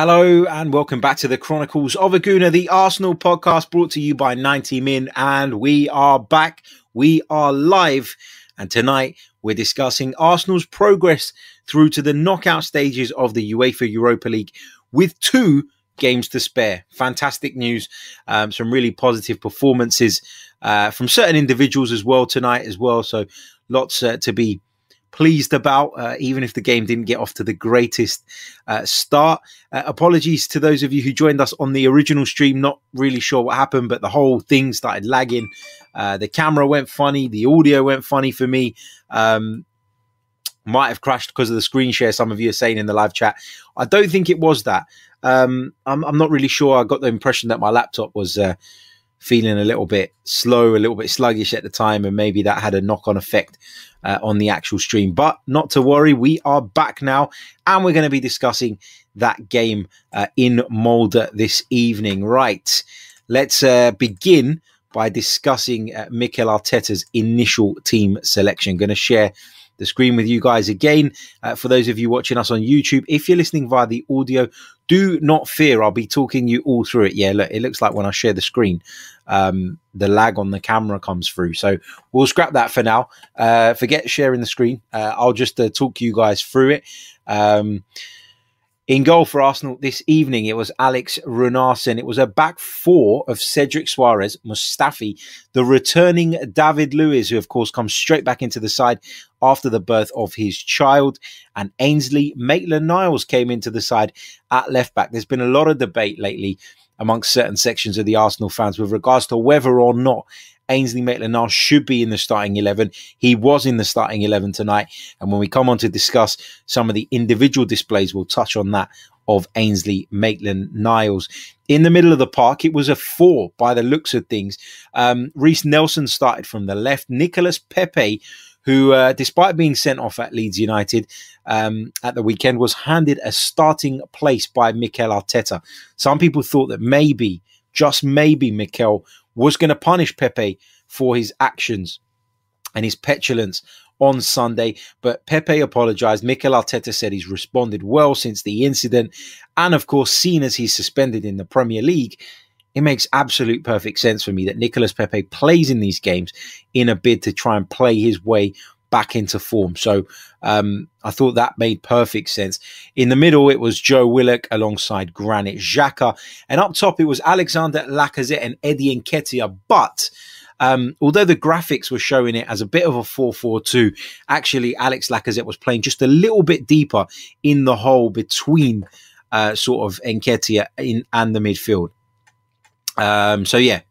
Hello and welcome back to the Chronicles of Aguna, the Arsenal podcast brought to you by 90 Min. And we are back. We are live. And tonight we're discussing Arsenal's progress through to the knockout stages of the UEFA Europa League with two games to spare. Fantastic news. Um, some really positive performances uh, from certain individuals as well tonight as well. So lots uh, to be pleased about, uh, even if the game didn't get off to the greatest uh, start. Uh, apologies to those of you who joined us on the original stream. Not really sure what happened, but the whole thing started lagging. Uh, the camera went funny, the audio went funny for me. Um, might have crashed because of the screen share. Some of you are saying in the live chat. I don't think it was that. Um, I'm, I'm, not really sure. I got the impression that my laptop was uh, feeling a little bit slow, a little bit sluggish at the time, and maybe that had a knock on effect uh, on the actual stream. But not to worry, we are back now, and we're going to be discussing that game uh, in Molde this evening. Right, let's uh, begin by discussing uh, Mikel Arteta's initial team selection. Going to share the screen with you guys again. Uh, for those of you watching us on YouTube, if you're listening via the audio, do not fear. I'll be talking you all through it. Yeah, look, it looks like when I share the screen, um, the lag on the camera comes through. So we'll scrap that for now. Uh, forget sharing the screen. Uh, I'll just uh, talk you guys through it. Um, in goal for Arsenal this evening, it was Alex Runarsson. It was a back four of Cedric Soares, Mustafi, the returning David Luiz, who of course comes straight back into the side after the birth of his child, and Ainsley Maitland-Niles came into the side at left back. There's been a lot of debate lately amongst certain sections of the Arsenal fans with regards to whether or not Ainsley Maitland-Niles should be in the starting 11. He was in the starting 11 tonight. And when we come on to discuss some of the individual displays, we'll touch on that of Ainsley Maitland-Niles. In the middle of the park, it was a four by the looks of things. Um, Reiss Nelson started from the left. Nicholas Pepe, who, uh, despite being sent off at Leeds United um, at the weekend, was handed a starting place by Mikel Arteta. Some people thought that maybe, just maybe, Mikel was going to punish Pepe for his actions and his petulance on Sunday. But Pepe apologized. Mikel Arteta said he's responded well since the incident. And of course, seen as he's suspended in the Premier League, it makes absolute perfect sense for me that Nicolas Pepe plays in these games in a bid to try and play his way back into form. So um, I thought that made perfect sense. In the middle, it was Joe Willock alongside Granit Xhaka. And up top, it was Alexander Lacazette and Eddie Nketiah. But um, although the graphics were showing it as a bit of a 4-4-2, actually Alex Lacazette was playing just a little bit deeper in the hole between uh, sort of Nketiah in, and the midfield. Um, so yeah,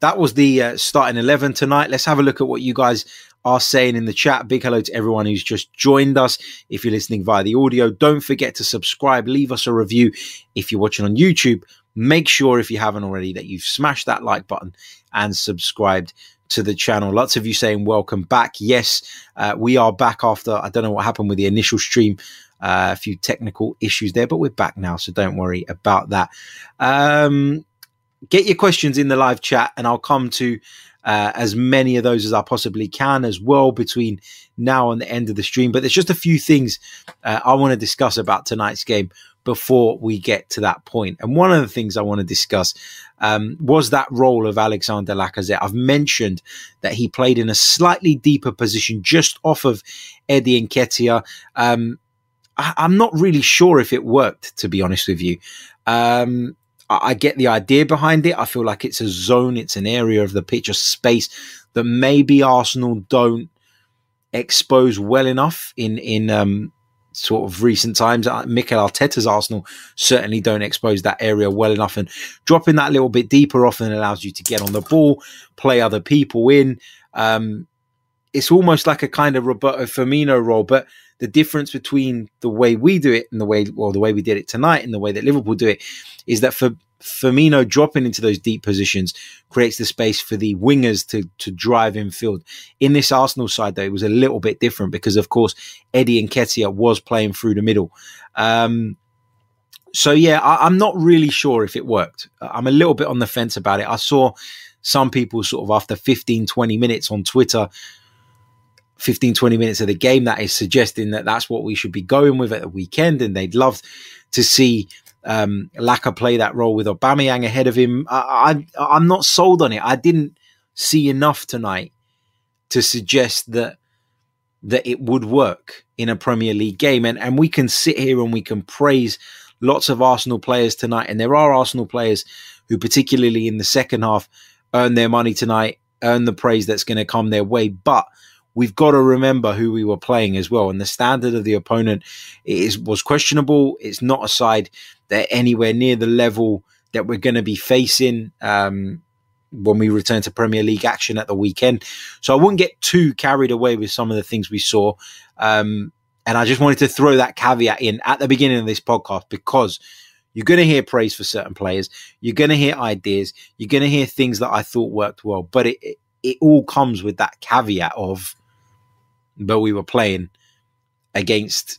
that was the uh, starting 11 tonight. Let's have a look at what you guys are saying in the chat. Big hello to everyone who's just joined us. If you're listening via the audio, don't forget to subscribe, leave us a review. If you're watching on YouTube, make sure if you haven't already that you've smashed that like button and subscribed to the channel. Lots of you saying welcome back. Yes, uh, we are back after I don't know what happened with the initial stream. Uh, a few technical issues there, but we're back now, so don't worry about that. Um, get your questions in the live chat, and I'll come to uh, as many of those as I possibly can as well between now and the end of the stream. But there's just a few things uh, I want to discuss about tonight's game before we get to that point. And one of the things I want to discuss um, was that role of Alexander Lacazette. I've mentioned that he played in a slightly deeper position just off of Eddie Nketiah. Um, I- am not really sure if it worked, to be honest with you. Um, I, I get the idea behind it. I feel like it's a zone, it's an area of the pitch, a space that maybe Arsenal don't expose well enough in in um, sort of recent times. Uh, Mikel Arteta's Arsenal certainly don't expose that area well enough, and dropping that little bit deeper often allows you to get on the ball, play other people in. Um, it's almost like a kind of Roberto Firmino role, but the difference between the way we do it and the way, or the way we did it tonight and the way that Liverpool do it, is that for Firmino dropping into those deep positions creates the space for the wingers to to drive in field. In this Arsenal side, though, it was a little bit different because, of course, Eddie Nketiah was playing through the middle. Um, so yeah, I, am not really sure if it worked. I'm a little bit on the fence about it. I saw some people sort of after 15, 20 minutes on Twitter 15, 20 minutes of the game that is suggesting that that's what we should be going with at the weekend. And they'd love to see um, Laka play that role with Aubameyang ahead of him. I, I, I'm not sold on it. I didn't see enough tonight to suggest that that it would work in a Premier League game. And, and we can sit here and we can praise lots of Arsenal players tonight. And there are Arsenal players who, particularly in the second half, earn their money tonight, earn the praise that's going to come their way. But we've got to remember who we were playing as well. And the standard of the opponent is was questionable. It's not a side that anywhere near the level that we're going to be facing um, when we return to Premier League action at the weekend. So I wouldn't get too carried away with some of the things we saw. Um, and I just wanted to throw that caveat in at the beginning of this podcast because you're going to hear praise for certain players. You're going to hear ideas. You're going to hear things that I thought worked well. But it, it, it all comes with that caveat of but we were playing against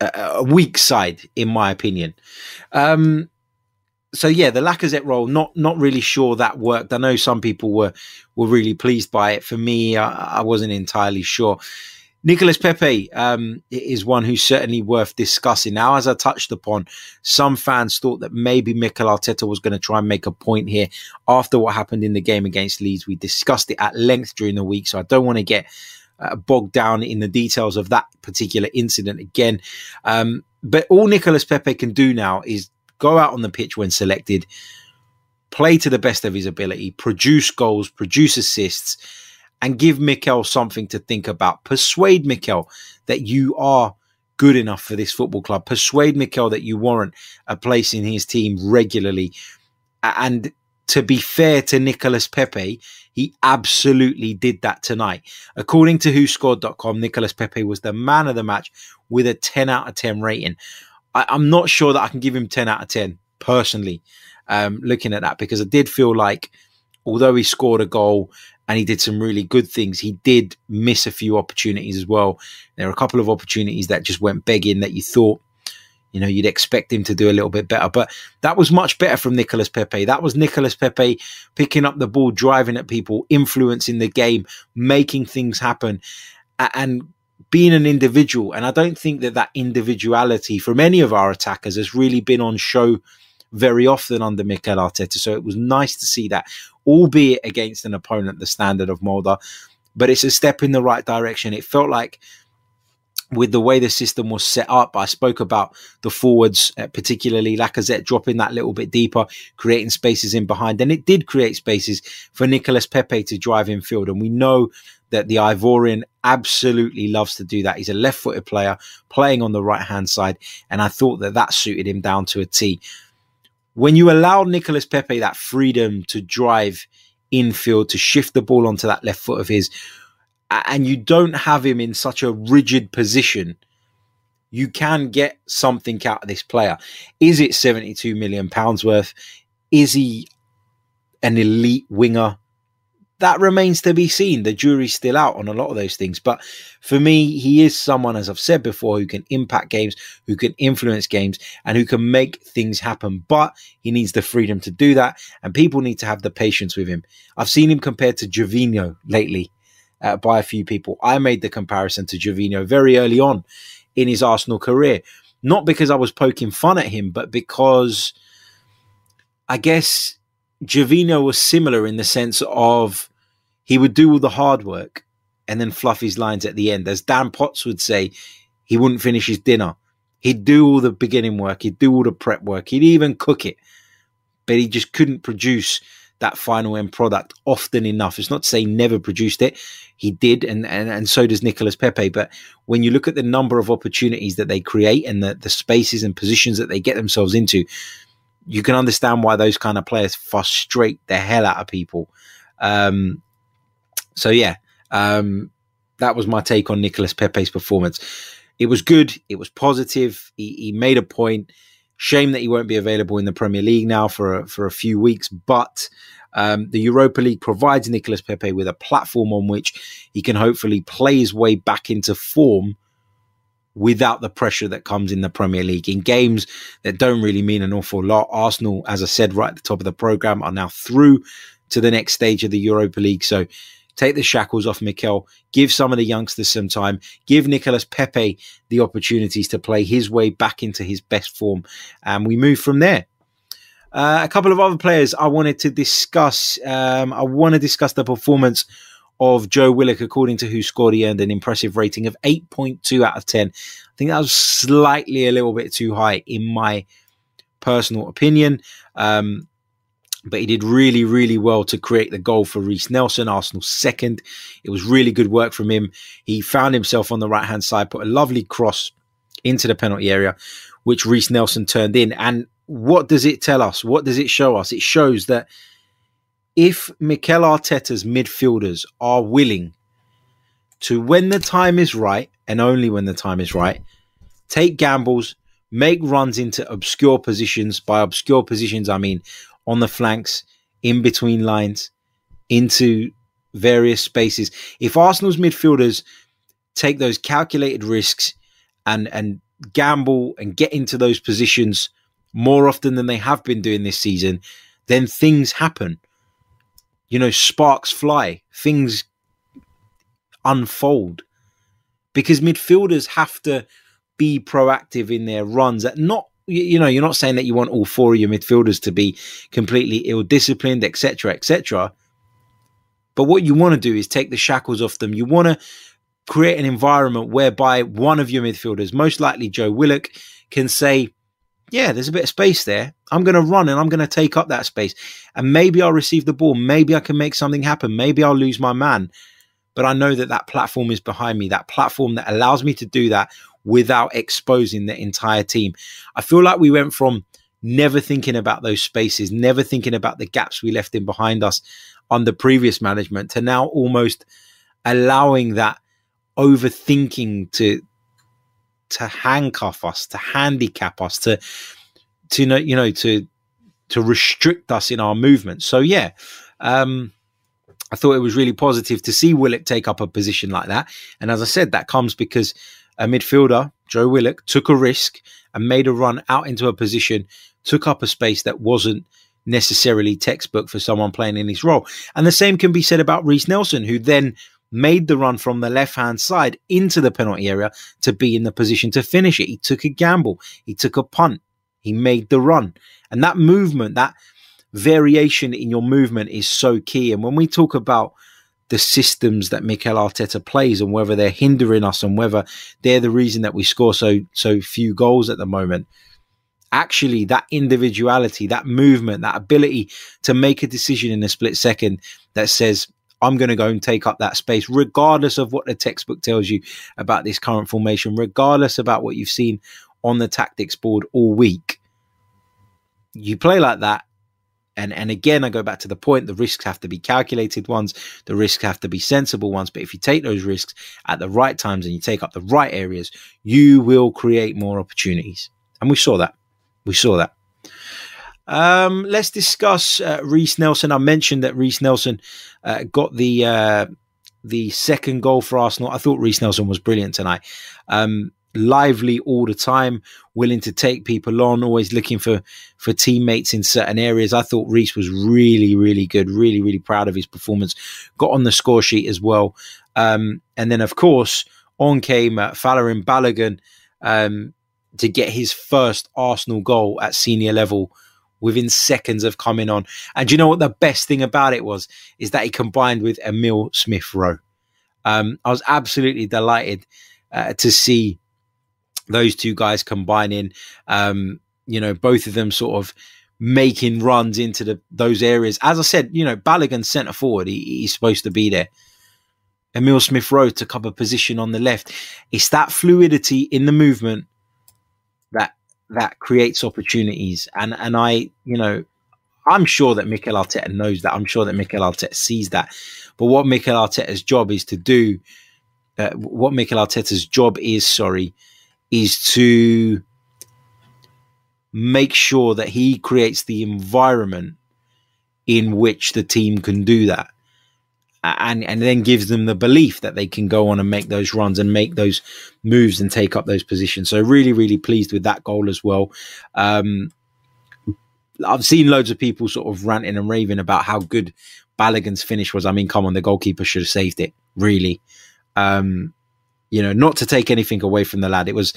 a, a weak side, in my opinion. Um, so yeah, the Lacazette role, not not really sure that worked. I know some people were were really pleased by it. For me, I, I wasn't entirely sure. Nicolas Pepe um, is one who's certainly worth discussing. Now, as I touched upon, some fans thought that maybe Mikel Arteta was going to try and make a point here after what happened in the game against Leeds. We discussed it at length during the week, so I don't want to get uh, bogged down in the details of that particular incident again. Um, but all Nicolas Pepe can do now is go out on the pitch when selected, play to the best of his ability, produce goals, produce assists, and give Mikel something to think about. Persuade Mikel that you are good enough for this football club. Persuade Mikel that you warrant a place in his team regularly. And to be fair to Nicolas Pepe, he absolutely did that tonight. According to WhoScored.com, Nicolas Pepe was the man of the match with a 10 out of 10 rating. I, am not sure that I can give him 10 out of 10 personally, um, looking at that, because I did feel like although he scored a goal and he did some really good things, he did miss a few opportunities as well. There are a couple of opportunities that just went begging that you thought you know, you'd expect him to do a little bit better, but that was much better from Nicolas Pepe. That was Nicolas Pepe picking up the ball, driving at people, influencing the game, making things happen, and being an individual. And I don't think that that individuality from any of our attackers has really been on show very often under Mikel Arteta. So it was nice to see that, albeit against an opponent the standard of Molde. But it's a step in the right direction. It felt like with the way the system was set up. I spoke about the forwards, uh, particularly Lacazette dropping that little bit deeper, creating spaces in behind. And it did create spaces for Nicolas Pepe to drive in field. And we know that the Ivorian absolutely loves to do that. He's a left footed player playing on the right hand side. And I thought that that suited him down to a T. When you allow Nicolas Pepe that freedom to drive infield, to shift the ball onto that left foot of his, and you don't have him in such a rigid position, you can get something out of this player. Is it 72 million pounds worth? Is he an elite winger? That remains to be seen. The jury's still out on a lot of those things. But for me, he is someone, as I've said before, who can impact games, who can influence games, and who can make things happen. But he needs the freedom to do that. And people need to have the patience with him. I've seen him compared to Gervinho lately uh, by a few people. I made the comparison to Gervinho very early on in his Arsenal career, not because I was poking fun at him, but because I guess Gervinho was similar in the sense of he would do all the hard work and then fluff his lines at the end. As Dan Potts would say, he wouldn't finish his dinner. He'd do all the beginning work, he'd do all the prep work, he'd even cook it, but he just couldn't produce that final end product often enough. It's not to say never produced it. He did, and, and, and so does Nicolas Pepe. But when you look at the number of opportunities that they create and the, the spaces and positions that they get themselves into, you can understand why those kind of players frustrate the hell out of people. Um, so yeah, um, that was my take on Nicolas Pepe's performance. It was good. It was positive. He, he made a point. Shame that he won't be available in the Premier League now for a, for a few weeks, but um, the Europa League provides Nicolas Pepe with a platform on which he can hopefully play his way back into form without the pressure that comes in the Premier League. In games that don't really mean an awful lot, Arsenal, as I said right at the top of the programme, are now through to the next stage of the Europa League. So take the shackles off Mikel, give some of the youngsters some time, give Nicolas Pepe the opportunities to play his way back into his best form, and we move from there. Uh, a couple of other players I wanted to discuss. Um, I want to discuss the performance of Joe Willock, according to WhoScored, he earned an impressive rating of 8.2 out of 10. I think that was slightly a little bit too high in my personal opinion. Um, but he did really, really well to create the goal for Reiss Nelson, Arsenal's second. It was really good work from him. He found himself on the right hand side, put a lovely cross into the penalty area, which Reiss Nelson turned in. And what does it tell us? What does it show us? It shows that if Mikel Arteta's midfielders are willing to, when the time is right, and only when the time is right, take gambles, make runs into obscure positions. By obscure positions, I mean on the flanks, in between lines, into various spaces. If Arsenal's midfielders take those calculated risks and and gamble and get into those positions more often than they have been doing this season, then things happen. You know, sparks fly, things unfold because midfielders have to be proactive in their runs at not you know, you're not saying that you want all four of your midfielders to be completely ill disciplined, etc., etc. But what you want to do is take the shackles off them. You want to create an environment whereby one of your midfielders, most likely Joe Willock, can say, Yeah, there's a bit of space there. I'm going to run and I'm going to take up that space. And maybe I'll receive the ball. Maybe I can make something happen. Maybe I'll lose my man. But I know that that platform is behind me, that platform that allows me to do that without exposing the entire team. I feel like we went from never thinking about those spaces, never thinking about the gaps we left in behind us under previous management to now almost allowing that overthinking to to handcuff us, to handicap us, to to you know to to restrict us in our movement. So yeah, um, I thought it was really positive to see Willock take up a position like that. And as I said, that comes because a midfielder, Joe Willock, took a risk and made a run out into a position, took up a space that wasn't necessarily textbook for someone playing in his role. And the same can be said about Reiss Nelson, who then made the run from the left hand side into the penalty area to be in the position to finish it. He took a gamble, he took a punt, he made the run. And that movement, that variation in your movement is so key. And when we talk about the systems that Mikel Arteta plays and whether they're hindering us and whether they're the reason that we score so so few goals at the moment. Actually, that individuality, that movement, that ability to make a decision in a split second that says, I'm going to go and take up that space, regardless of what the textbook tells you about this current formation, regardless about what you've seen on the tactics board all week. You play like that, and and again, I go back to the point: the risks have to be calculated ones, the risks have to be sensible ones. But if you take those risks at the right times and you take up the right areas, you will create more opportunities. And we saw that. We saw that. Um, let's discuss uh, Reiss Nelson. I mentioned that Reiss Nelson uh, got the uh, the second goal for Arsenal. I thought Reiss Nelson was brilliant tonight. Um, lively all the time, willing to take people on, always looking for for teammates in certain areas. I thought Reiss was really, really good. Really, really proud of his performance. Got on the score sheet as well. Um, and then, of course, on came uh, Folarin Balogun um, to get his first Arsenal goal at senior level within seconds of coming on. And you know what the best thing about it was is that he combined with Emil Smith Rowe. Um, I was absolutely delighted uh, to see those two guys combining, um, you know, both of them sort of making runs into the those areas. As I said, you know, Balogun centre forward, he, he's supposed to be there. Emil Smith Rowe took up a position on the left. It's that fluidity in the movement that that creates opportunities. And and I, you know, I'm sure that Mikel Arteta knows that. I'm sure that Mikel Arteta sees that. But what Mikel Arteta's job is to do, uh, what Mikel Arteta's job is, sorry, is to make sure that he creates the environment in which the team can do that. And, and then gives them the belief that they can go on and make those runs and make those moves and take up those positions. So really, really pleased with that goal as well. Um, I've seen loads of people sort of ranting and raving about how good Balogun's finish was. I mean, come on, the goalkeeper should have saved it. Really, um, you know, not to take anything away from the lad. It was,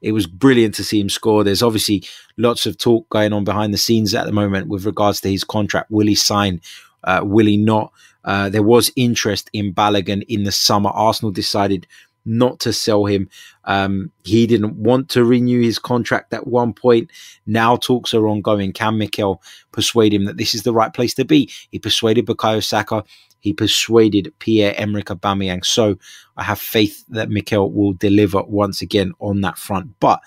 it was brilliant to see him score. There's obviously lots of talk going on behind the scenes at the moment with regards to his contract. Will he sign? Uh, will he not? Uh, there was interest in Balogun in the summer. Arsenal decided not to sell him. Um, he didn't want to renew his contract at one point. Now talks are ongoing. Can Mikel persuade him that this is the right place to be? He persuaded Bukayo Saka. He persuaded Pierre-Emerick Aubameyang. So I have faith that Mikel will deliver once again on that front. But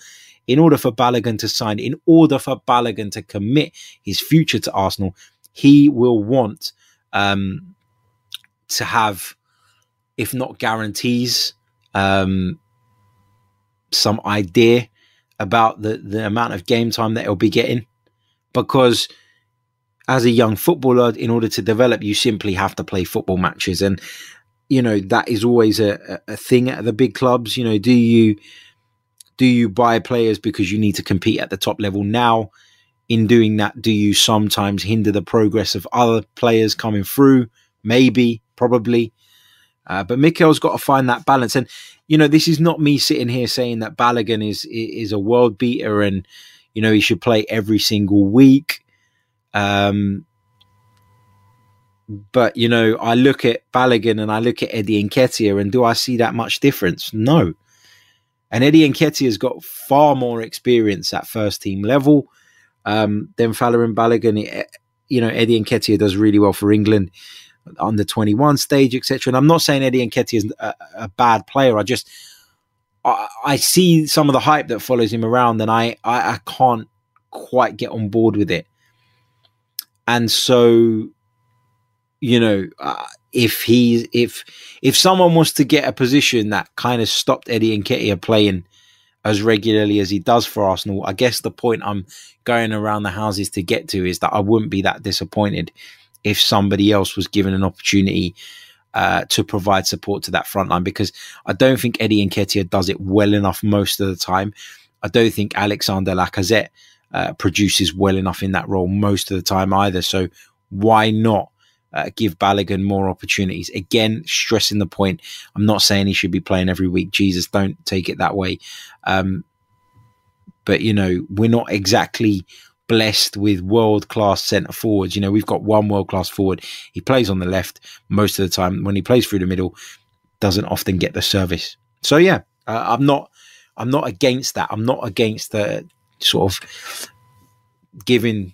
in order for Balogun to sign, in order for Balogun to commit his future to Arsenal, he will want um, to have, if not guarantees, um, some idea about the, the amount of game time that he'll be getting. Because as a young footballer, in order to develop, you simply have to play football matches. And, you know, that is always a, a thing at the big clubs. You know, do you do you buy players because you need to compete at the top level now? In doing that, do you sometimes hinder the progress of other players coming through? Maybe, probably. Uh, but Mikel's got to find that balance. And, you know, this is not me sitting here saying that Balogun is is a world beater and, you know, he should play every single week. Um, but, you know, I look at Balogun and I look at Eddie Nketiah and do I see that much difference? No. And Eddie Nketiah's got far more experience at first team level um, than Folarin Balogun. Eh, you know, Eddie Nketiah does really well for England on the 21 stage, etc. And I'm not saying Eddie Nketiah is a, a bad player. I just I, I, see some of the hype that follows him around, and I, I, I can't quite get on board with it. And so, you know, uh, if he if if someone wants to get a position that kind of stopped Eddie and Nketiah playing as regularly as he does for Arsenal, I guess the point I'm going around the houses to get to is that I wouldn't be that disappointed if somebody else was given an opportunity uh, to provide support to that front line because I don't think Eddie and Nketiah does it well enough most of the time. I don't think Alexander Lacazette uh, produces well enough in that role most of the time either. So why not uh, give Balogun more opportunities? Again, stressing the point. I'm not saying he should be playing every week. Jesus, don't take it that way. Um, but you know, we're not exactly blessed with world class centre forwards. You know, we've got one world class forward. He plays on the left most of the time. When he plays through the middle, doesn't often get the service. So yeah, uh, I'm not. I'm not against that. I'm not against the sort of giving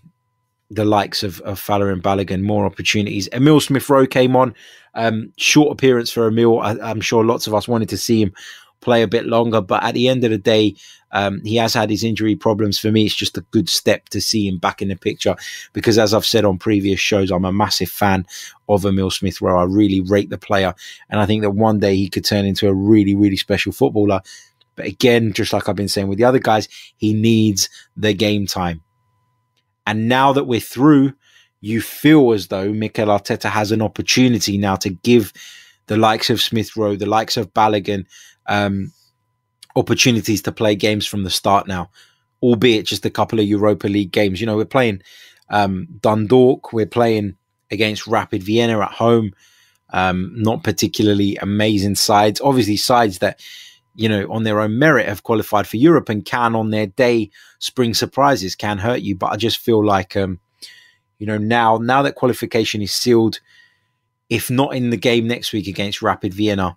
the likes of, of Folarin Balogun more opportunities. Emil Smith Rowe came on. Um, short appearance for Emil. I, I'm sure lots of us wanted to see him play a bit longer. But at the end of the day, um, he has had his injury problems. For me, it's just a good step to see him back in the picture because, as I've said on previous shows, I'm a massive fan of Emil Smith Rowe. I really rate the player, and I think that one day he could turn into a really, really special footballer. But again, just like I've been saying with the other guys, he needs the game time. And now that we're through, you feel as though Mikel Arteta has an opportunity now to give the likes of Smith Rowe, the likes of Balogun, um, opportunities to play games from the start now, albeit just a couple of Europa League games. You know, we're playing um, Dundalk, we're playing against Rapid Vienna at home. Um, not particularly amazing sides. Obviously, sides that you know on their own merit have qualified for Europe and can on their day spring surprises can hurt you. But I just feel like um, you know now now that qualification is sealed, if not in the game next week against Rapid Vienna,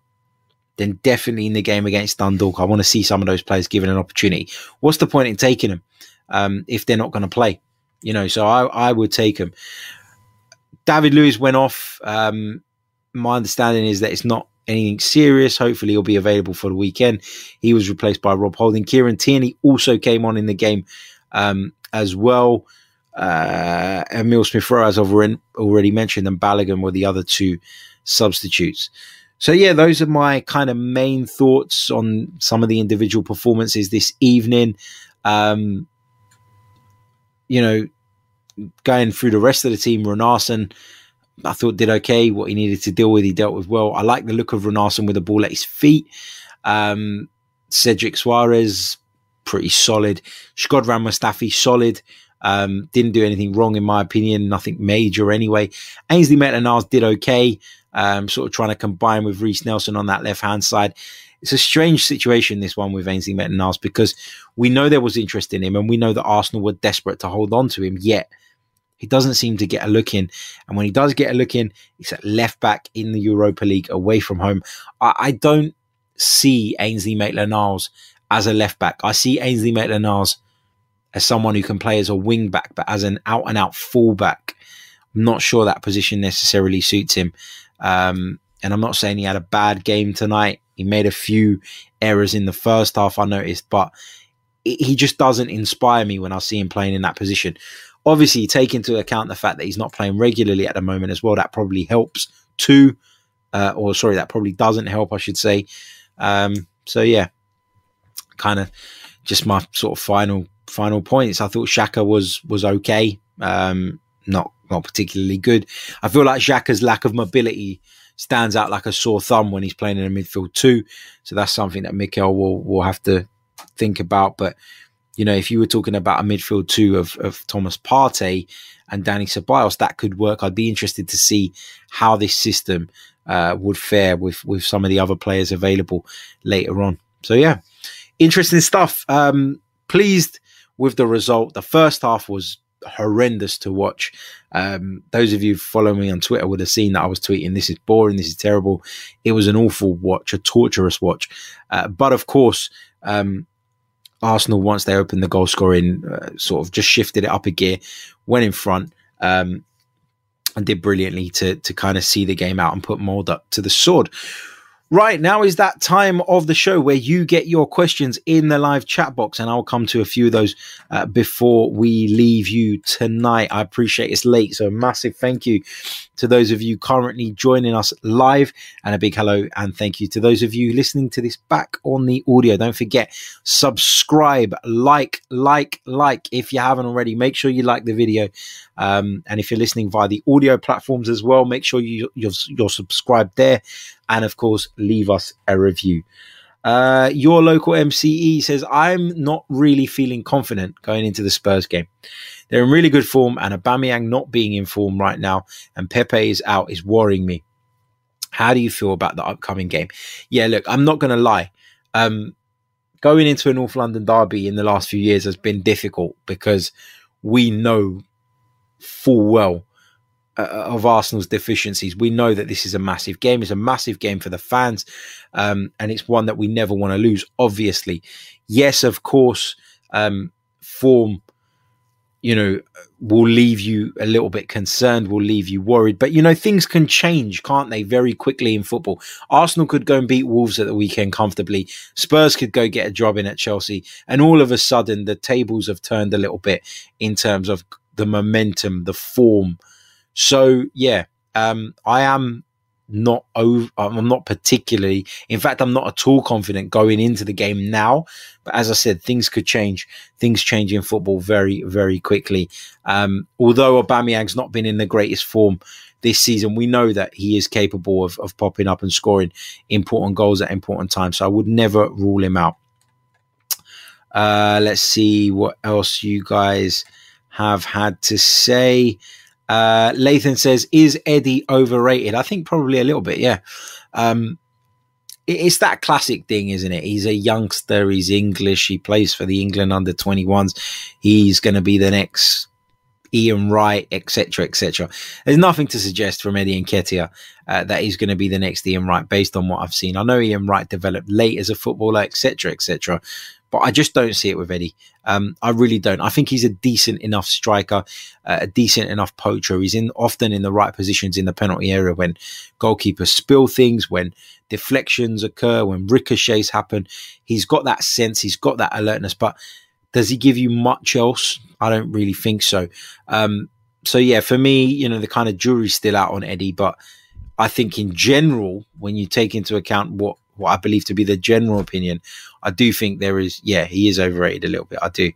then definitely in the game against Dundalk, I want to see some of those players given an opportunity. What's the point in taking them um, if they're not going to play? You know, so I, I would take them. David Luiz went off. Um, my understanding is that it's not anything serious. Hopefully, he'll be available for the weekend. He was replaced by Rob Holding. Kieran Tierney also came on in the game um, as well. Uh, Emil Smith Rowe, as I've already mentioned, and Balogun were the other two substitutes. So yeah, those are my kind of main thoughts on some of the individual performances this evening. Um, you know, going through the rest of the team, Runarsson, I thought did okay. What he needed to deal with, he dealt with well. I like the look of Runarsson with the ball at his feet. Um, Cedric Soares, pretty solid. Shkodran Mustafi, solid. Um, didn't do anything wrong in my opinion, nothing major anyway. Ainsley Maitland-Niles did okay, um, sort of trying to combine with Reiss Nelson on that left hand side. It's a strange situation, this one with Ainsley Maitland-Niles, because we know there was interest in him and we know that Arsenal were desperate to hold on to him, yet he doesn't seem to get a look in. And when he does get a look in, he's at left back in the Europa League away from home. I, I don't see Ainsley Maitland-Niles as a left back. I see Ainsley Maitland-Niles as someone who can play as a wing back, but as an out and out full back, I'm not sure that position necessarily suits him. Um, and I'm not saying he had a bad game tonight. He made a few errors in the first half, I noticed, but he just doesn't inspire me when I see him playing in that position. Obviously, take into account the fact that he's not playing regularly at the moment as well. That probably helps too, uh, or sorry, that probably doesn't help, I should say. Um, so yeah, kind of just my sort of final final points. I thought Xhaka was was okay, um, not not particularly good. I feel like Xhaka's lack of mobility stands out like a sore thumb when he's playing in a midfield too. So that's something that Mikel will will have to think about. But you know, if you were talking about a midfield two of of Thomas Partey and Danny Ceballos, that could work. I'd be interested to see how this system uh, would fare with with some of the other players available later on. So yeah, interesting stuff. Um, pleased with the result. The first half was horrendous to watch. Um, those of you following me on Twitter would have seen that I was tweeting, "This is boring. This is terrible." It was an awful watch, a torturous watch. Uh, but of course, um, Arsenal once they opened the goal scoring, uh, sort of just shifted it up a gear, went in front. Um, and did brilliantly to to kind of see the game out and put Molde up to the sword. Right now is that time of the show where you get your questions in the live chat box, and I'll come to a few of those uh, before we leave you tonight. I appreciate it's late, so massive thank you to those of you currently joining us live, and a big hello and thank you to those of you listening to this back on the audio. Don't forget, subscribe, like, like, like if you haven't already. Make sure you like the video, um, and if you're listening via the audio platforms as well, make sure you you're, you're subscribed there and of course, leave us a review. Uh, your local MCE says, I'm not really feeling confident going into the Spurs game. They're in really good form, and Aubameyang not being in form right now, and Pepe is out is worrying me. How do you feel about the upcoming game? Yeah, look, I'm not going to lie. Um, going into a North London derby in the last few years has been difficult because we know full well uh, of Arsenal's deficiencies. We know that this is a massive game. It's a massive game for the fans, um, and it's one that we never want to lose. Obviously, yes, of course, um, form, you know, will leave you a little bit concerned. Will leave you worried. But you know, things can change, can't they? Very quickly in football. Arsenal could go and beat Wolves at the weekend comfortably. Spurs could go get a job in at Chelsea, and all of a sudden, the tables have turned a little bit in terms of the momentum, the form so yeah, um, I am not over. I'm not particularly. In fact, I'm not at all confident going into the game now. But as I said, things could change. Things change in football very, very quickly. Um, although Aubameyang's not been in the greatest form this season, we know that he is capable of, of popping up and scoring important goals at important times. So I would never rule him out. Uh, let's see what else you guys have had to say. Uh, Lathan says, "Is Eddie overrated?" I think probably a little bit. Yeah, um, it, it's that classic thing, isn't it? He's a youngster. He's English. He plays for the England under twenty ones. He's going to be the next Ian Wright, etc., etc. There's nothing to suggest from Eddie Nketiah uh, that he's going to be the next Ian Wright, based on what I've seen. I know Ian Wright developed late as a footballer, etc., etc but I just don't see it with Eddie. Um, I really don't. I think he's a decent enough striker, uh, a decent enough poacher. He's in often in the right positions in the penalty area when goalkeepers spill things, when deflections occur, when ricochets happen. He's got that sense. He's got that alertness. But does he give you much else? I don't really think so. Um, so yeah, for me, you know, the kind of jury's still out on Eddie, but I think in general, when you take into account what what I believe to be the general opinion, I do think there is, yeah, he is overrated a little bit. I do.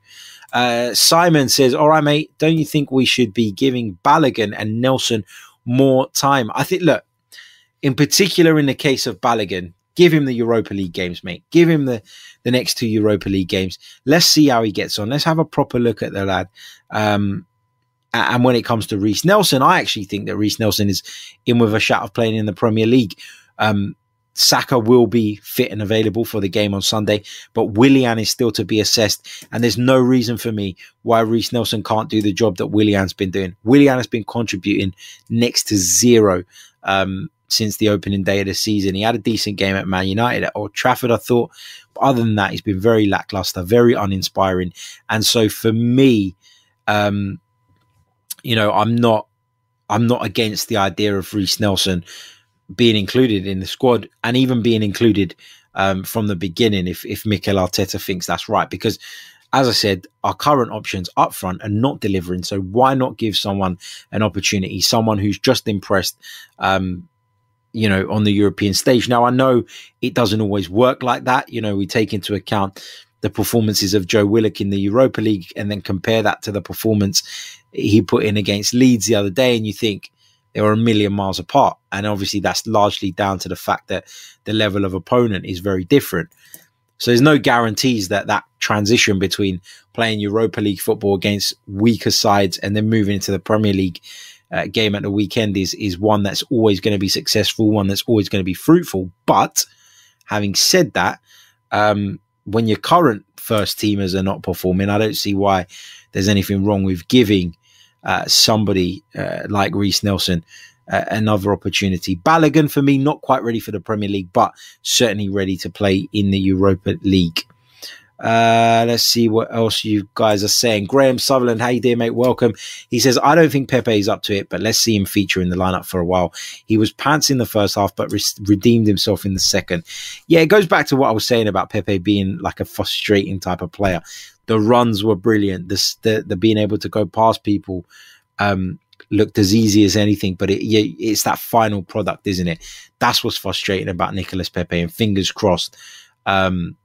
Uh, Simon says, "All right, mate. Don't you think we should be giving Balogun and Nelson more time? I think. Look, in particular, in the case of Balogun, give him the Europa League games, mate. Give him the the next two Europa League games. Let's see how he gets on. Let's have a proper look at the lad." Um, and when it comes to Reiss Nelson, I actually think that Reiss Nelson is in with a shot of playing in the Premier League. Um, Saka will be fit and available for the game on Sunday, but Willian is still to be assessed. And there's no reason for me why Reiss Nelson can't do the job that Willian's been doing. Willian has been contributing next to zero um, since the opening day of the season. He had a decent game at Man United at Old Trafford, I thought. But other than that, he's been very lackluster, very uninspiring. And so for me, um, you know, I'm not I'm not against the idea of Reiss Nelson being included in the squad and even being included um, from the beginning if if Mikel Arteta thinks that's right. Because as I said, our current options up front are not delivering. So why not give someone an opportunity, someone who's just impressed um, you know, on the European stage. Now I know it doesn't always work like that. You know, we take into account the performances of Joe Willock in the Europa League and then compare that to the performance he put in against Leeds the other day, and you think they were a million miles apart. And obviously, that's largely down to the fact that the level of opponent is very different. So there's no guarantees that that transition between playing Europa League football against weaker sides and then moving into the Premier League uh, game at the weekend is is one that's always going to be successful, one that's always going to be fruitful. But having said that, um, when your current first teamers are not performing, I don't see why there's anything wrong with giving uh, somebody uh, like Reiss Nelson uh, another opportunity. Balogun, for me, not quite ready for the Premier League, but certainly ready to play in the Europa League. Uh, let's see what else you guys are saying. Graham Sutherland, how you doing, mate? Welcome. He says, I don't think Pepe is up to it, but let's see him feature in the lineup for a while. He was pants in the first half, but re- redeemed himself in the second. Yeah, it goes back to what I was saying about Pepe being like a frustrating type of player. The runs were brilliant. The, the, the being able to go past people um, looked as easy as anything, but it, it's that final product, isn't it? That's what's frustrating about Nicolas Pepe. And fingers crossed, um,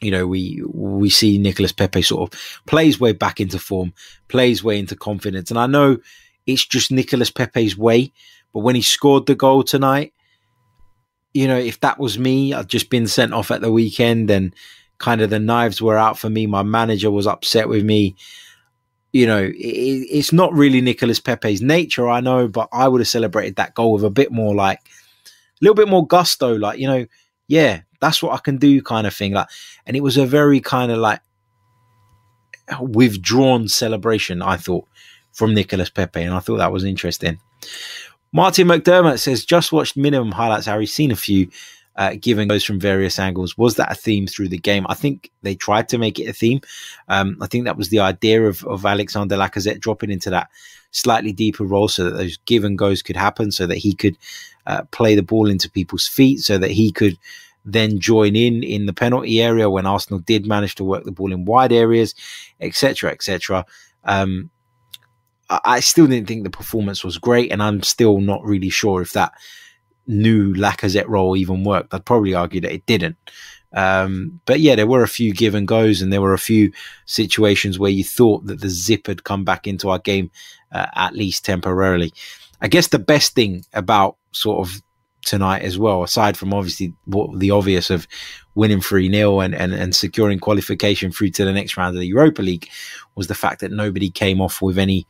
you know, we we see Nicolas Pepe sort of plays way back into form, plays way into confidence, and I know it's just Nicolas Pepe's way. But when he scored the goal tonight, you know, if that was me, I'd just been sent off at the weekend, and kind of the knives were out for me. My manager was upset with me. You know, it, it's not really Nicolas Pepe's nature, I know, but I would have celebrated that goal with a bit more like a little bit more gusto, like you know, yeah, that's what I can do kind of thing. Like, and it was a very kind of like withdrawn celebration, I thought, from Nicolas Pepe. And I thought that was interesting. Martin McDermott says, just watched minimum highlights, Harry, seen a few uh, given goes from various angles. Was that a theme through the game? I think they tried to make it a theme. Um, I think that was the idea of, of Alexander Lacazette dropping into that slightly deeper role so that those give and goes could happen, so that he could uh, play the ball into people's feet, so that he could then join in in the penalty area when Arsenal did manage to work the ball in wide areas, etc., etc. Um, I still didn't think the performance was great, and I'm still not really sure if that new Lacazette role even worked. I'd probably argue that it didn't. Um, but yeah, there were a few give and goes, and there were a few situations where you thought that the zip had come back into our game, uh, at least temporarily. I guess the best thing about sort of tonight as well, aside from obviously what the obvious of winning 3 0 and, and, and securing qualification through to the next round of the Europa League, was the fact that nobody came off with any,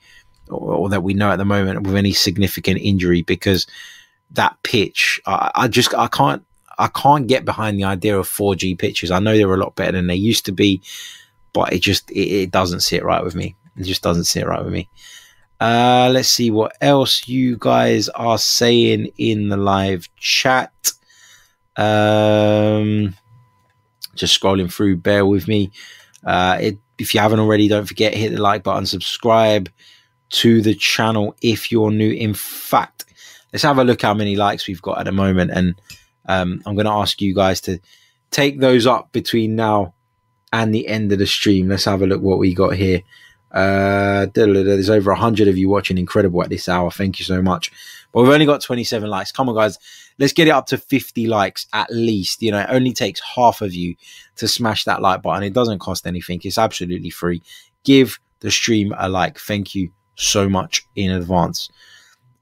or, or that we know at the moment, with any significant injury because that pitch, I, I just, I can't, I can't get behind the idea of 4G pitches. I know they're a lot better than they used to be, but it just, it, it doesn't sit right with me. It just doesn't sit right with me. Uh, let's see what else you guys are saying in the live chat. Um, just scrolling through, bear with me. Uh, it, if you haven't already, don't forget hit the like button, subscribe to the channel if you're new. In fact, let's have a look how many likes we've got at the moment, and um, I'm going to ask you guys to take those up between now and the end of the stream. Let's have a look what we got here. Uh, there's over 100 of you watching. Incredible at this hour. Thank you so much. But we've only got 27 likes. Come on, guys. Let's get it up to 50 likes at least. You know, it only takes half of you to smash that like button. It doesn't cost anything, it's absolutely free. Give the stream a like. Thank you so much in advance.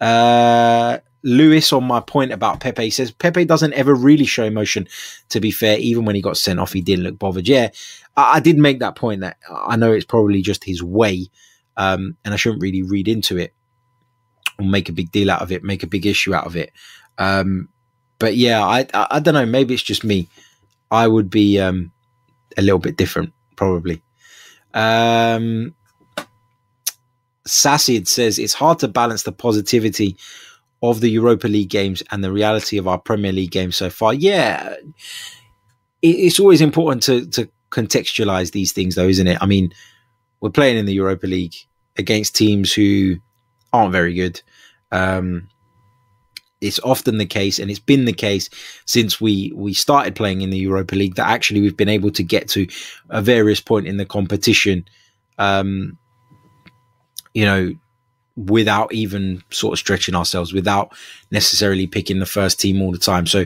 Uh, Lewis, on my point about Pepe, says Pepe doesn't ever really show emotion. To be fair, even when he got sent off, he didn't look bothered. Yeah, I, I did make that point that I know it's probably just his way, um, and I shouldn't really read into it or make a big deal out of it, make a big issue out of it. Um, but yeah, I, I, I don't know. Maybe it's just me. I would be um, a little bit different, probably. Um, Sassid says it's hard to balance the positivity of the Europa League games and the reality of our Premier League games so far. Yeah, it's always important to to contextualize these things, though, isn't it? I mean, we're playing in the Europa League against teams who aren't very good. Um, it's often the case, and it's been the case since we we started playing in the Europa League that actually we've been able to get to a various point in the competition. Um, you know, without even sort of stretching ourselves, without necessarily picking the first team all the time. So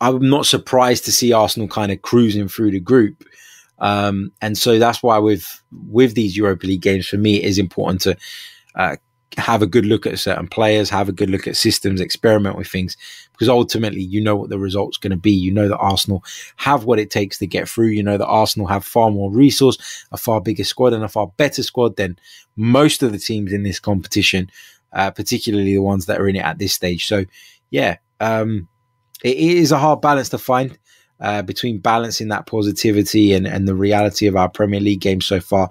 I'm not surprised to see Arsenal kind of cruising through the group. Um, and so that's why with with these Europa League games, for me, it is important to uh, have a good look at certain players, have a good look at systems, experiment with things, because ultimately you know what the result's going to be. You know that Arsenal have what it takes to get through. You know that Arsenal have far more resource, a far bigger squad, and a far better squad than most of the teams in this competition, uh, particularly the ones that are in it at this stage. So, yeah, um, it is a hard balance to find. Uh, between balancing that positivity and, and the reality of our Premier League game so far,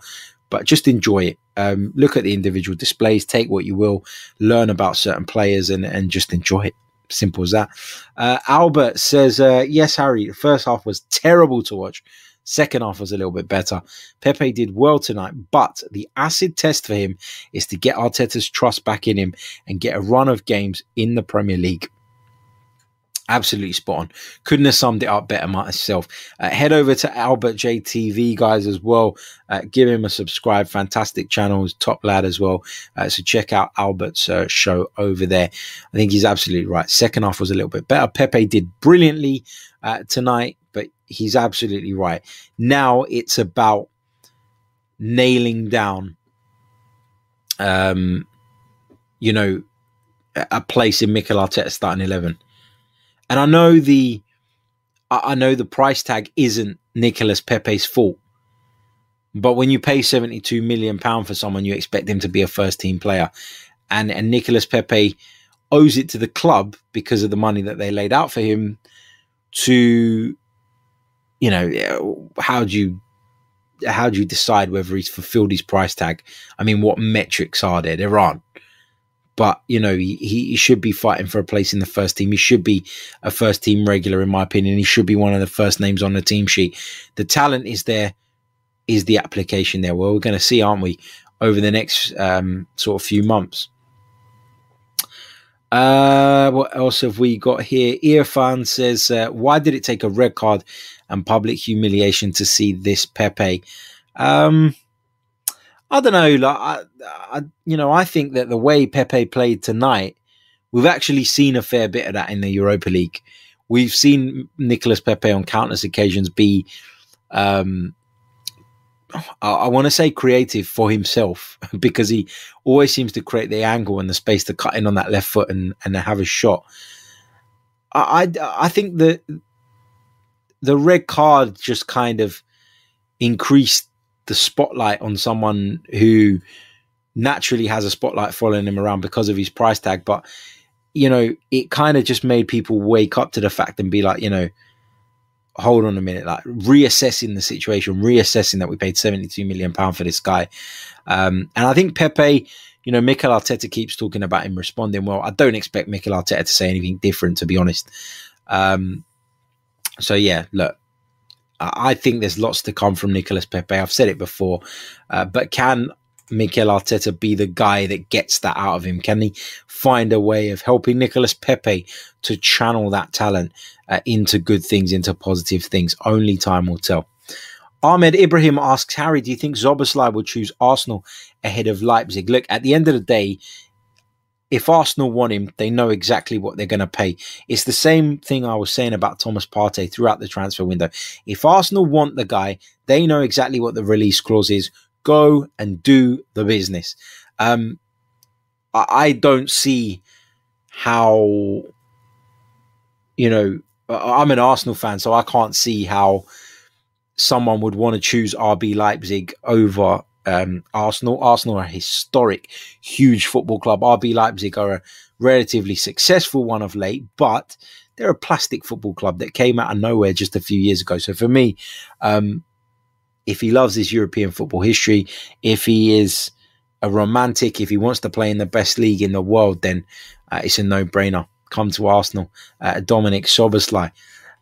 but just enjoy it um, look at the individual displays, take what you will, learn about certain players, and and just enjoy it. Simple as that. Uh, Albert says, uh, "Yes, Harry. The first half was terrible to watch. Second half was a little bit better. Pepe did well tonight, but the acid test for him is to get Arteta's trust back in him and get a run of games in the Premier League." Absolutely spot on. Couldn't have summed it up better myself. Uh, head over to Albert JTV, guys, as well. Uh, give him a subscribe. Fantastic channel. top lad as well. Uh, so check out Albert's uh, show over there. I think he's absolutely right. Second half was a little bit better. Pepe did brilliantly uh, tonight, but he's absolutely right. Now it's about nailing down, um, you know, a place in Mikel Arteta's starting 11 and I know the I know the price tag isn't Nicolas Pepe's fault. But when you pay 72 million pound for someone, you expect him to be a first team player. And and Nicolas Pepe owes it to the club because of the money that they laid out for him to you know how do you how do you decide whether he's fulfilled his price tag? I mean, what metrics are there? There aren't but you know he, he should be fighting for a place in the first team. He should be a first team regular, in my opinion. He should be one of the first names on the team sheet. The talent is there, is the application there? Well, we're going to see, aren't we, over the next um, sort of few months. Uh, what else have we got here? Irfan says, uh, "Why did it take a red card and public humiliation to see this Pepe?" Um, I don't know. Like, I, I, you know, I think that the way Pepe played tonight, we've actually seen a fair bit of that in the Europa League. We've seen Nicolas Pepe on countless occasions be, um, I, I want to say creative for himself because he always seems to create the angle and the space to cut in on that left foot and, and have a shot. I, I, I think that the red card just kind of increased the spotlight on someone who naturally has a spotlight following him around because of his price tag. But, you know, it kind of just made people wake up to the fact and be like, you know, hold on a minute, like reassessing the situation, reassessing that we paid 72 million pound for this guy. Um, and I think Pepe, you know, Mikel Arteta keeps talking about him responding well. I don't expect Mikel Arteta to say anything different, to be honest. Um, so yeah, look, I think there's lots to come from Nicolas Pepe. I've said it before, uh, but can Mikel Arteta be the guy that gets that out of him? Can he find a way of helping Nicolas Pepe to channel that talent uh, into good things, into positive things? Only time will tell. Ahmed Ibrahim asks Harry, do you think Szoboszlai will choose Arsenal ahead of Leipzig? Look, at the end of the day, if Arsenal want him, they know exactly what they're going to pay. It's the same thing I was saying about Thomas Partey throughout the transfer window. If Arsenal want the guy, they know exactly what the release clause is. Go and do the business. Um, I, I don't see how, you know, I'm an Arsenal fan, so I can't see how someone would want to choose RB Leipzig over um, Arsenal. Arsenal are a historic, huge football club. RB Leipzig are a relatively successful one of late, but they're a plastic football club that came out of nowhere just a few years ago. So for me, um, if he loves his European football history, if he is a romantic, if he wants to play in the best league in the world, then uh, it's a no-brainer. Come to Arsenal. Uh, Dominik Szoboszlai.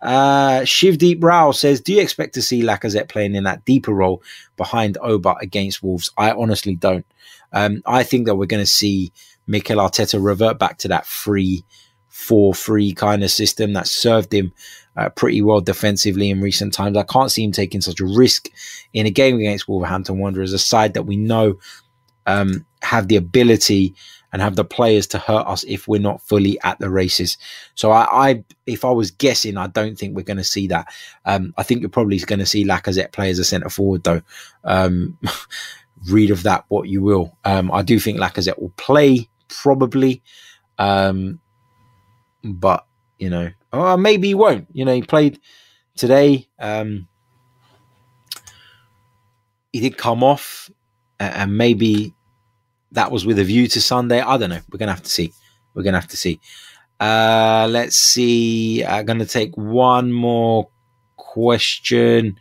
Uh, Shivdeep Rao says, Do you expect to see Lacazette playing in that deeper role behind Oba against Wolves? I honestly don't. Um, I think that we're going to see Mikel Arteta revert back to that free 4 3 kind of system that served him uh, pretty well defensively in recent times. I can't see him taking such a risk in a game against Wolverhampton Wanderers, a side that we know um, have the ability and have the players to hurt us if we're not fully at the races. So I, I if I was guessing, I don't think we're going to see that. Um, I think you're probably going to see Lacazette play as a centre forward, though. Um, read of that what you will. Um, I do think Lacazette will play probably, um, but you know, or maybe he won't. You know, he played today. Um, he did come off, and maybe that was with a view to Sunday. I don't know. We're gonna have to see. We're gonna have to see. Uh, let's see. I'm gonna take one more question.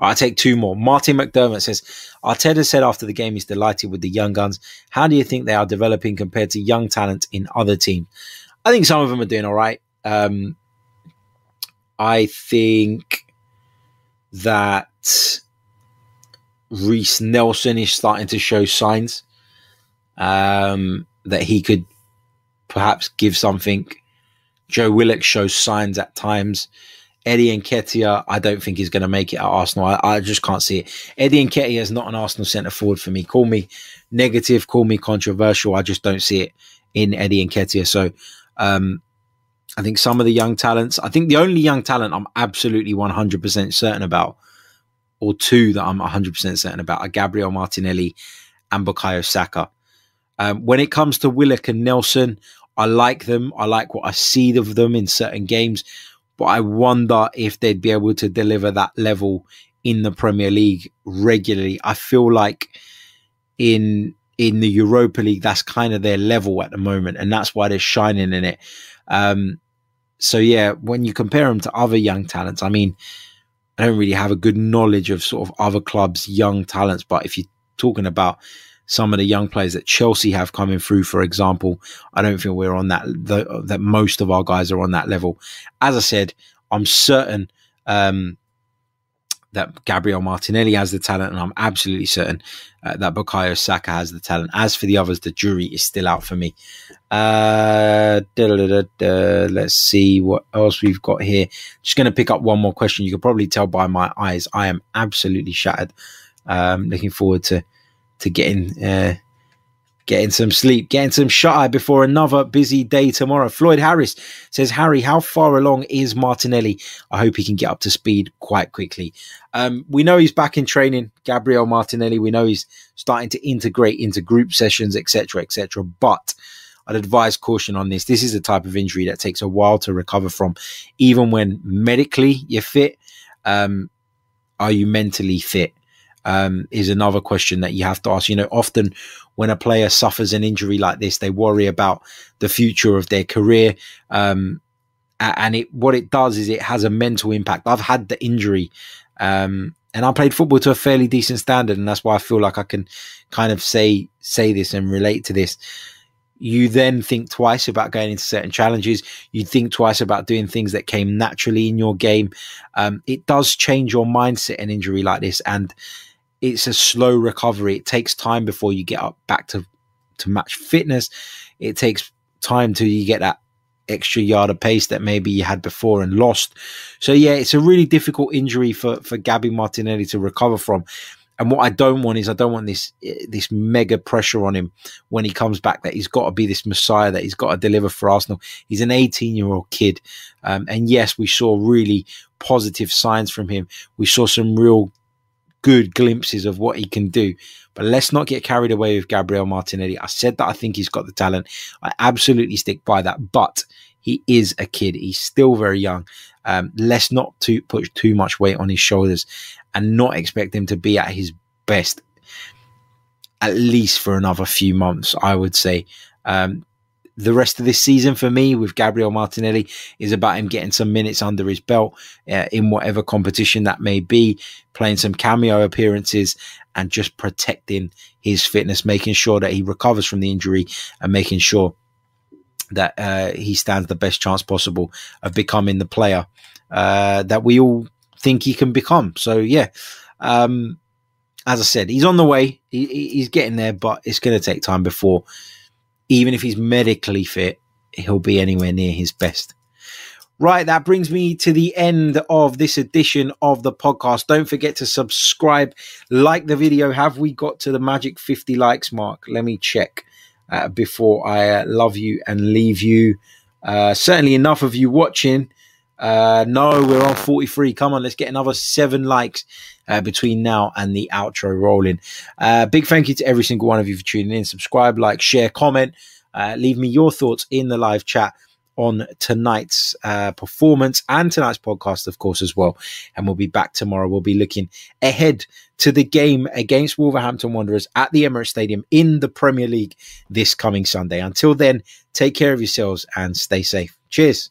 I'll take two more. Martin McDermott says Arteta said after the game he's delighted with the young guns. How do you think they are developing compared to young talent in other teams? I think some of them are doing all right. Um, I think that Reiss Nelson is starting to show signs um, that he could perhaps give something. Joe Willock shows signs at times. Eddie Nketiah, I don't think he's going to make it at Arsenal. I, I, just can't see it. Eddie Nketiah is not an Arsenal centre forward for me. Call me negative, call me controversial. I just don't see it in Eddie Nketiah. So um, I think some of the young talents, I think the only young talent I'm absolutely 100% certain about, or two that I'm 100% certain about, are Gabriel Martinelli and Bukayo Saka. Um, when it comes to Willock and Nelson, I like them. I like what I see of them in certain games, but I wonder if they'd be able to deliver that level in the Premier League regularly. I feel like in in the Europa League, that's kind of their level at the moment, and that's why they're shining in it. Um, so yeah, when you compare them to other young talents, I mean, I don't really have a good knowledge of sort of other clubs' young talents, but if you're talking about some of the young players that Chelsea have coming through, for example, I don't think we're on that, the, that most of our guys are on that level. As I said, I'm certain um, that Gabriel Martinelli has the talent, and I'm absolutely certain uh, that Bukayo Saka has the talent. As for the others, the jury is still out for me. Uh, let's see what else we've got here. Just going to pick up one more question. You can probably tell by my eyes, I am absolutely shattered. Um, looking forward to to getting uh, getting some sleep, getting some shut eye before another busy day tomorrow. Floyd Harris says, Harry, how far along is Martinelli? I hope he can get up to speed quite quickly. Um, we know he's back in training, Gabriel Martinelli. We know he's starting to integrate into group sessions, etc., etc. But I'd advise caution on this. This is a type of injury that takes a while to recover from, even when medically you're fit. Um, are you mentally fit? Um, is another question that you have to ask. You know, often when a player suffers an injury like this, they worry about the future of their career. Um, and it what it does is it has a mental impact. I've had the injury, um, and I played football to a fairly decent standard, and that's why I feel like I can kind of say say this and relate to this. You then think twice about going into certain challenges. You think twice about doing things that came naturally in your game. Um, it does change your mindset an injury like this, and it's a slow recovery. It takes time before you get up back to to match fitness. It takes time till you get that extra yard of pace that maybe you had before and lost. So yeah, it's a really difficult injury for for Gabby Martinelli to recover from. And what I don't want is I don't want this this mega pressure on him when he comes back that he's got to be this messiah that he's got to deliver for Arsenal. He's an 18 year old kid, um, and yes, we saw really positive signs from him. We saw some real good glimpses of what he can do. But let's not get carried away with Gabriel Martinelli. I said that I think he's got the talent. I absolutely stick by that. But he is a kid. He's still very young. Um, let's not to put too much weight on his shoulders and not expect him to be at his best at least for another few months, I would say. Um, the rest of this season for me with Gabriel Martinelli is about him getting some minutes under his belt uh, in whatever competition that may be, playing some cameo appearances and just protecting his fitness, making sure that he recovers from the injury and making sure that uh, he stands the best chance possible of becoming the player uh, that we all think he can become. So, yeah. Um, as I said, he's on the way. He, he's getting there, but it's going to take time before even if he's medically fit, he'll be anywhere near his best. Right, that brings me to the end of this edition of the podcast. Don't forget to subscribe, like the video. Have we got to the magic 50 likes mark? Let me check uh, before I uh, love you and leave you. Uh, certainly enough of you watching. Uh, no, we're on 43. Come on, let's get another seven likes uh, between now and the outro rolling. Uh, big thank you to every single one of you for tuning in. Subscribe, like, share, comment. Uh, leave me your thoughts in the live chat on tonight's uh, performance and tonight's podcast, of course, as well. And we'll be back tomorrow. We'll be looking ahead to the game against Wolverhampton Wanderers at the Emirates Stadium in the Premier League this coming Sunday. Until then, take care of yourselves and stay safe. Cheers.